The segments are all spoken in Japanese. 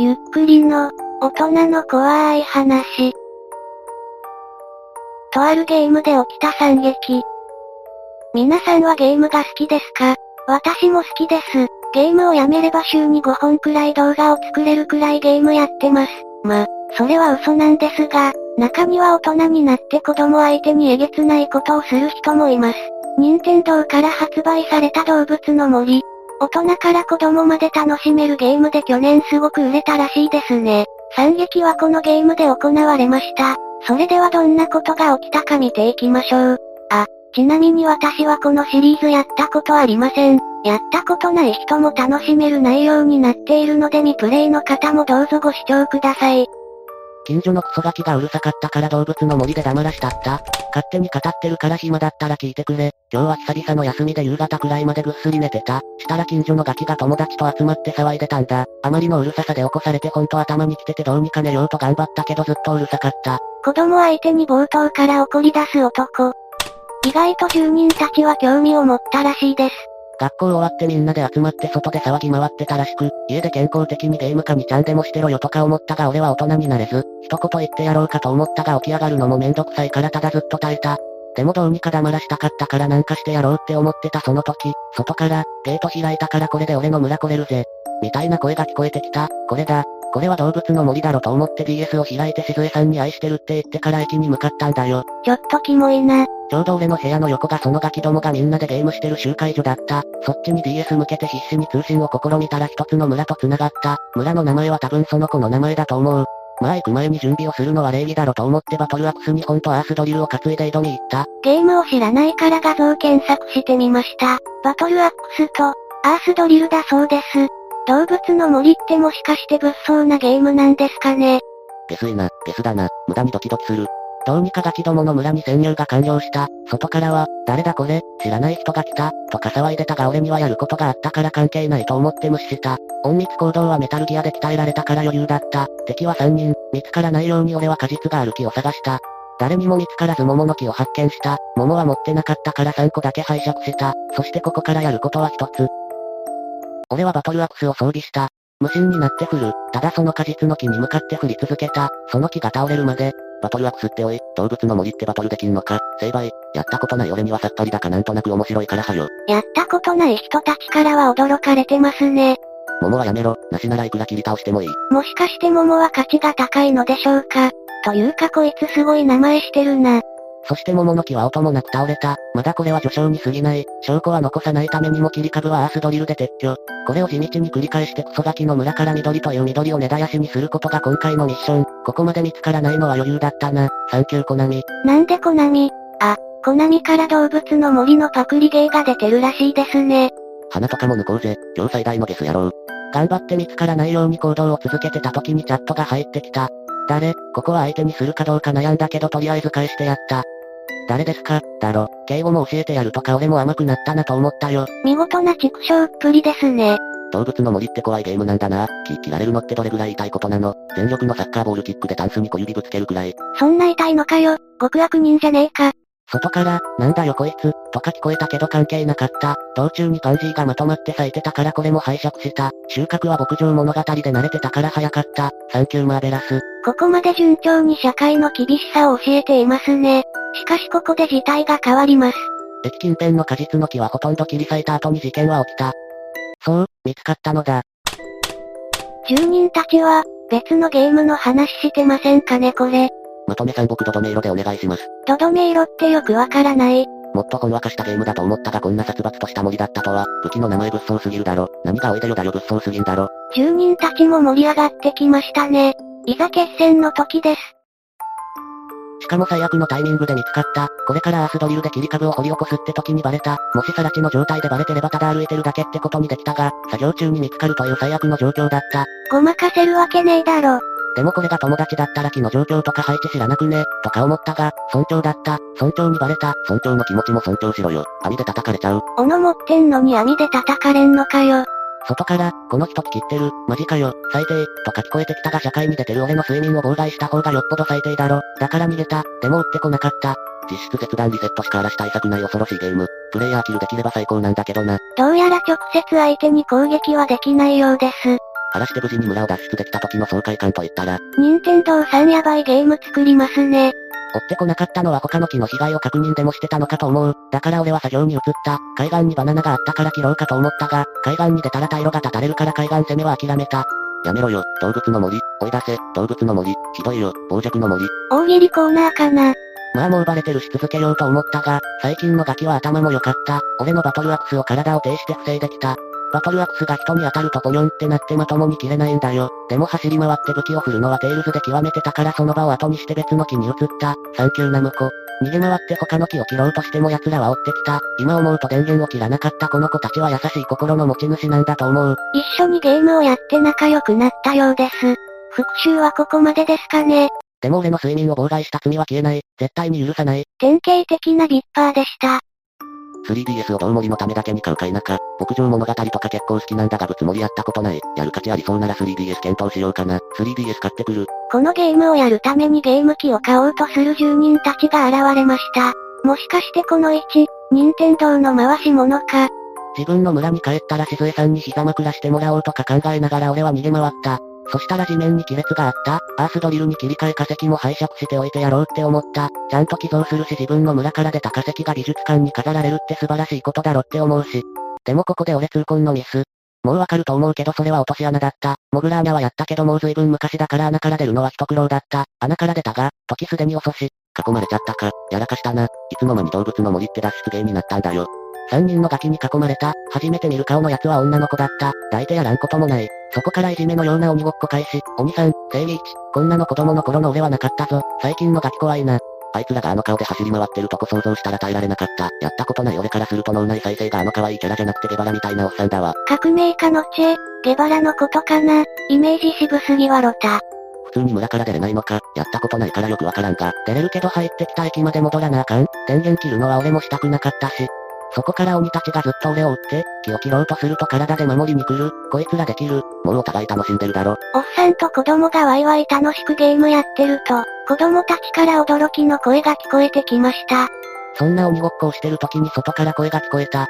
ゆっくりの、大人の怖い話。とあるゲームで起きた惨劇。皆さんはゲームが好きですか？私も好きです。ゲームをやめれば週に5本くらい動画を作れるくらいゲームやってます。ま、それは嘘なんですが、中には大人になって子供相手にえげつないことをする人もいます。任天堂から発売された動物の森。大人から子供まで楽しめるゲームで去年すごく売れたらしいですね。惨劇はこのゲームで行われました。それではどんなことが起きたか見ていきましょう。あ、ちなみに私はこのシリーズやったことありません。やったことない人も楽しめる内容になっているので未プレイの方もどうぞご視聴ください。近所のクソガキがうるさかったから動物の森で黙らしたった。勝手に語ってるから暇だったら聞いてくれ。今日は久々の休みで夕方くらいまでぐっすり寝てた。したら近所のガキが友達と集まって騒いでたんだ。あまりのうるささで起こされてほんと頭に来ててどうにか寝ようと頑張ったけどずっとうるさかった。子供相手に冒頭から怒り出す男。意外と住人たちは興味を持ったらしいです。学校終わってみんなで集まって外で騒ぎ回ってたらしく、家で健康的にゲームかにちゃんでもしてろよとか思ったが俺は大人になれず、一言言ってやろうかと思ったが起き上がるのもめんどくさいからただずっと耐えた。でもどうにか黙らしたかったからなんかしてやろうって思ってたその時、外から、ゲート開いたからこれで俺の村来れるぜ。みたいな声が聞こえてきた。これだ。これは動物の森だろと思って DS を開いて静江さんに愛してるって言ってから駅に向かったんだよ。ちょっとキモいな。ちょうど俺の部屋の横がそのガキどもがみんなでゲームしてる集会所だった。そっちに DS 向けて必死に通信を試みたら一つの村と繋がった。村の名前は多分その子の名前だと思う。まあ行く前に準備をするのは礼儀だろと思ってバトルアクスに本とアースドリルを担いで挑み行った。ゲームを知らないから画像検索してみました。バトルアックスと、アースドリルだそうです。動物の森ってもしかして物騒なゲームなんですかね下水な、ゲスだな、無駄にドキドキする。どうにかガキどもの村に潜入が完了した。外からは、誰だこれ、知らない人が来た、とか騒いでたが俺にはやることがあったから関係ないと思って無視した。隠密行動はメタルギアで鍛えられたから余裕だった。敵は3人、見つからないように俺は果実がある木を探した。誰にも見つからず桃の木を発見した。桃は持ってなかったから3個だけ拝借した。そしてここからやることは一つ。俺はバトルアクスを装備した。無心になって振る。ただその果実の木に向かって振り続けた。その木が倒れるまで。バトルアクスっておい、動物の森ってバトルできんのか？成敗。やったことない俺にはさっぱりだかなんとなく面白いからはよ。やったことない人たちからは驚かれてますね。桃はやめろ、なしならいくら切り倒してもいい。もしかして桃は価値が高いのでしょうか？というかこいつすごい名前してるな。そして桃の木は音もなく倒れた。まだこれは序章に過ぎない。証拠は残さないためにも切り株はアースドリルで撤去。これを地道に繰り返してクソガキの村から緑という緑を根絶やしにすることが今回のミッション。ここまで見つからないのは余裕だったな。サンキューコナミ。なんでコナミ？あ、コナミから動物の森のパクリゲーが出てるらしいですね。花とかも抜こうぜ。今日最大のゲスやろう。頑張って見つからないように行動を続けてた時にチャットが入ってきた。誰？ここは相手にするかどうか悩んだけどとりあえず返してやった。誰ですか？だろ。敬語も教えてやるとか俺も甘くなったなと思ったよ。見事な畜生っぷりですね。動物の森って怖いゲームなんだな。気切られるのってどれぐらい痛いことなの？全力のサッカーボールキックでタンスに小指ぶつけるくらい。そんな痛いのかよ。極悪人じゃねえか。外から、なんだよこいつ、とか聞こえたけど関係なかった。道中にパンジーがまとまって咲いてたからこれも拝借した。収穫は牧場物語で慣れてたから早かった。サンキューマーベラス。ここまで順調に社会の厳しさを教えていますね。しかしここで事態が変わります。駅近辺の果実の木はほとんど切り裂いた後に事件は起きた。そう、見つかったのだ。住人たちは、別のゲームの話してませんかねこれ。まとめさん僕ドドメ色でお願いします。ドドメ色ってよくわからない。もっとほんわかしたゲームだと思ったがこんな殺伐とした森だったとは、武器の名前物騒すぎるだろ。何がおいでよだよ物騒すぎんだろ。住人たちも盛り上がってきましたね。いざ決戦の時です。しかも最悪のタイミングで見つかった。これからアースドリルで切り株を掘り起こすって時にバレた。もしさら地の状態でバレてればただ歩いてるだけってことにできたが、作業中に見つかるという最悪の状況だった。ごまかせるわけねえだろ。でもこれが友達だったら木の状況とか配置知らなくねとか思ったが、尊重だった。尊重にバレた。尊重の気持ちも尊重しろよ。網で叩かれちゃう。斧持ってんのに網で叩かれんのかよ。外から、この人切ってる、マジかよ、最低、とか聞こえてきたが社会に出てる俺の睡眠を妨害した方がよっぽど最低だろ。だから逃げた。でも撃ってこなかった。実質切断リセットしか荒らしたい作ない恐ろしいゲーム。プレイヤーキルできれば最高なんだけどな。どうやら直接相手に攻撃はできないようです。晴らして無事に村を脱出できた時の爽快感といったら、任天堂さんやばいゲーム作りますね。追ってこなかったのは他の木の被害を確認でもしてたのかと思う。だから俺は作業に移った。海岸にバナナがあったから切ろうかと思ったが、海岸に出たら退路が断たれるから海岸攻めは諦めた。やめろよ、動物の森、追い出せ、動物の森、ひどいよ、傍若の森。大喜利コーナーかな。まあもうバレてるし続けようと思ったが、最近のガキは頭も良かった。俺のバトルアクスを体を停して防いできた。バトルアクスが人に当たるとポニョンってなってまともに切れないんだよ。でも走り回って武器を振るのはテイルズで極めてたからその場を後にして別の木に移った。サンキューナムコ。逃げ回って他の木を切ろうとしても奴らは追ってきた。今思うと電源を切らなかったこの子たちは優しい心の持ち主なんだと思う。一緒にゲームをやって仲良くなったようです。復讐はここまでですかね。でも俺の睡眠を妨害した罪は消えない。絶対に許さない。典型的なビッパーでした。3DS をどう森のためだけに買うか否か、牧場物語とか結構好きなんだがぶつもりやったことない。やる価値ありそうなら 3DS 検討しようかな。3DS 買ってくる。このゲームをやるためにゲーム機を買おうとする住人たちが現れました。もしかしてこの1、任天堂の回し物か。自分の村に帰ったら静江さんに膝枕してもらおうとか考えながら俺は逃げ回った。そしたら地面に亀裂があった。アースドリルに切り替え化石も拝借しておいてやろうって思った。ちゃんと寄贈するし自分の村から出た化石が美術館に飾られるって素晴らしいことだろって思うし。でもここで俺痛恨のミス。もうわかると思うけどそれは落とし穴だった。モグラ穴はやったけどもう随分昔だから穴から出るのは一苦労だった。穴から出たが、時すでに遅し。囲まれちゃったか、やらかしたな。いつの間に動物の森って脱出ゲーになったんだよ。三人のガキに囲まれた。初めて見る顔のやつは女の子だった。抱いてやらんこともない。そこからいじめのような鬼ごっこ開始。鬼さん、生理一。こんなの子供の頃の俺はなかったぞ。最近のガキ怖いな。あいつらがあの顔で走り回ってるとこ想像したら耐えられなかった。やったことない俺からすると脳内再生があの可愛いキャラじゃなくてゲバラみたいなおっさんだわ。革命家のチェ、ゲバラのことかな。イメージ渋すぎわろた。普通に村から出れないのか、やったことないからよくわからんが、出れるけど入ってきた駅まで戻らなあかん。電源切るのは俺もしたくなかったし、そこから鬼たちがずっと俺を追って、気を切ろうとすると体で守りに来る。こいつらできる。もうお互い楽しんでるだろ。おっさんと子供がワイワイ楽しくゲームやってると、子供たちから驚きの声が聞こえてきました。そんな鬼ごっこをしてる時に外から声が聞こえた。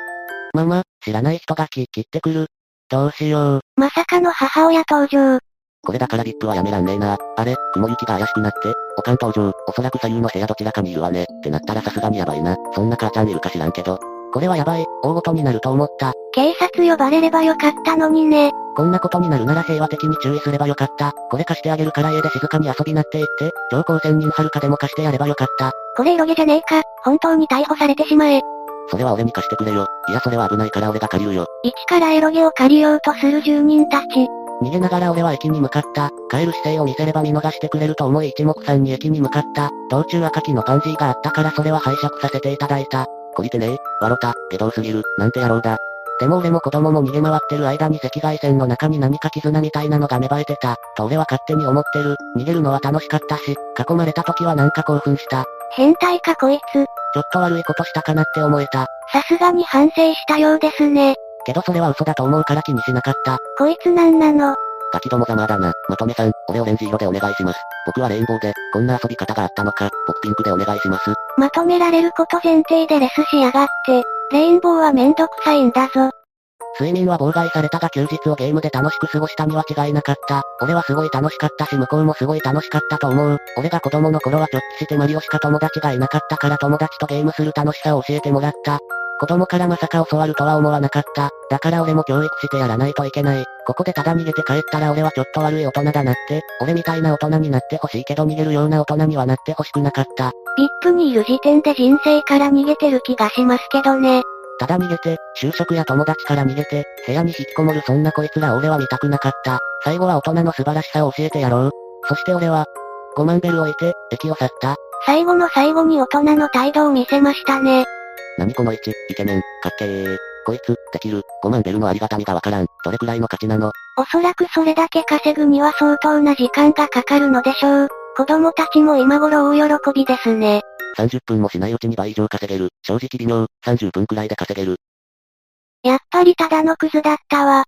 ママ、知らない人が木切ってくる。どうしよう。まさかの母親登場。これだからリップはやめらんねえな。あれ、雲行きが怪しくなって、おかん登場、おそらく左右の部屋どちらかにいるわね。ってなったらさすがにやばいな。そんな母ちゃんいるか知らんけど、これはやばい、大事になると思った。警察呼ばれればよかったのにね。こんなことになるなら平和的に注意すればよかった。これ貸してあげるから家で静かに遊びなって言って、超高専人はるかでも貸してやればよかった。これ色気じゃねえか、本当に逮捕されてしまえ。それは俺に貸してくれよ。いやそれは危ないから俺が借りるよ。一からエロゲを借りようとする住人たち。逃げながら俺は駅に向かった。帰る姿勢を見せれば見逃してくれると思い一目散に駅に向かった。道中赤木のパンジーがあったからそれは拝借させていただいた。こりてねえ、わろた、下道すぎる、なんて野郎だ。でも俺も子供も逃げ回ってる間に赤外線の中に何か絆みたいなのが芽生えてた、と俺は勝手に思ってる。逃げるのは楽しかったし、囲まれた時はなんか興奮した。変態かこいつ。ちょっと悪いことしたかなって思えた。さすがに反省したようですね。けどそれは嘘だと思うから気にしなかった。こいつなんなのガキどもざまだな。まとめさん、俺オレンジ色でお願いします。僕はレインボーで、こんな遊び方があったのか、僕ピンクでお願いします。まとめられること前提でレスしやがって、レインボーはめんどくさいんだぞ。睡眠は妨害されたが休日をゲームで楽しく過ごしたには違いなかった。俺はすごい楽しかったし向こうもすごい楽しかったと思う。俺が子供の頃はちょっとしてマリオしか友達がいなかったから友達とゲームする楽しさを教えてもらった。子供からまさか教わるとは思わなかった。だから俺も教育してやらないといけない。ここでただ逃げて帰ったら俺はちょっと悪い大人だなって、俺みたいな大人になってほしいけど逃げるような大人にはなってほしくなかった。VIP にいる時点で人生から逃げてる気がしますけどね。ただ逃げて、就職や友達から逃げて、部屋に引きこもるそんなこいつら俺は見たくなかった。最後は大人の素晴らしさを教えてやろう。そして俺は、5万ベル置いて、駅を去った。最後の最後に大人の態度を見せましたね。何この1、イケメン、かっけー。こいつ、できる、5万ベルのありがたみがわからん。どれくらいの価値なの？おそらくそれだけ稼ぐには相当な時間がかかるのでしょう。子供たちも今頃大喜びですね。30分もしないうちに倍以上稼げる。正直微妙、30分くらいで稼げる。やっぱりただのクズだったわ。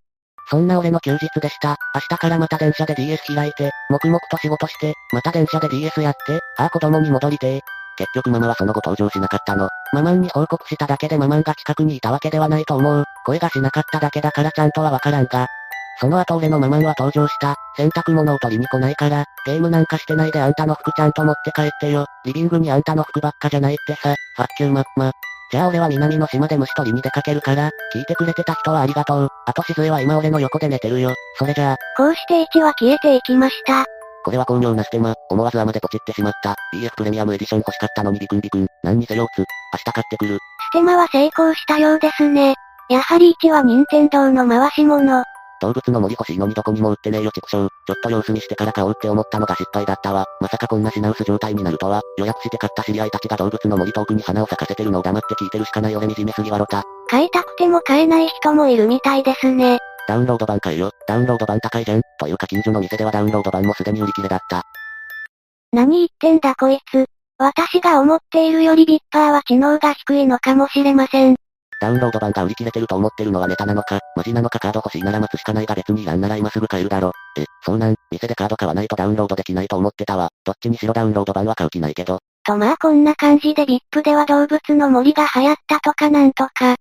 そんな俺の休日でした。明日からまた電車で DS 開いて、黙々と仕事して、また電車で DS やって、ああ子供に戻りて結局ママはその後登場しなかったの。ママンに報告しただけでママンが近くにいたわけではないと思う。声がしなかっただけだからちゃんとはわからんが。その後俺のママンは登場した。洗濯物を取りに来ないから、ゲームなんかしてないであんたの服ちゃんと持って帰ってよ。リビングにあんたの服ばっかじゃないってさ。ファッキューマッマ。じゃあ俺は南の島で虫取りに出かけるから、聞いてくれてた人はありがとう。あと静江は今俺の横で寝てるよ。それじゃあ、こうして1は消えていきました。これは巧妙なステマ。思わず雨でポチってしまった。BF プレミアムエディション欲しかったのにビクンビクン。何にせようつ。明日買ってくる。ステマは成功したようですね。やはり1は任天堂の回し物。動物の森欲しいのにどこにも売ってねえよ畜生。ちょっと様子見してから買おうって思ったのが失敗だったわ。まさかこんな品薄状態になるとは。予約して買った知り合いたちが動物の森遠くに花を咲かせてるのを黙って聞いてるしかない俺惨めすぎわろた。買いたくても買えない人もいるみたいですね。ダウンロード版買えよ。ダウンロード版高いじゃん。というか近所の店ではダウンロード版もすでに売り切れだった。何言ってんだこいつ。私が思っているよりビッパーは知能が低いのかもしれません。ダウンロード版が売り切れてると思ってるのはネタなのか、マジなのかカード欲しいなら待つしかないが別にいらんなら今すぐ買えるだろ。え、そうなん、店でカード買わないとダウンロードできないと思ってたわ。どっちにしろダウンロード版は買う気ないけど。とまあこんな感じで VIP では動物の森が流行ったとかなんとか。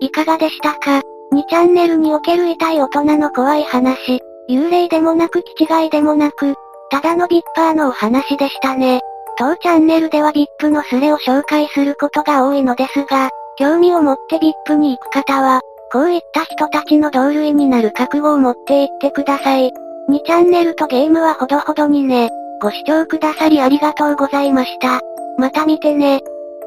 いかがでしたか？?2 チャンネルにおける痛い大人の怖い話。幽霊でもなく気違いでもなく、ただのビッパーのお話でしたね。当チャンネルでは VIP のスレを紹介することが多いのですが、興味を持って VIP に行く方は、こういった人たちの同類になる覚悟を持っていってください。2チャンネルとゲームはほどほどにね。ご視聴くださりありがとうございました。また見てね。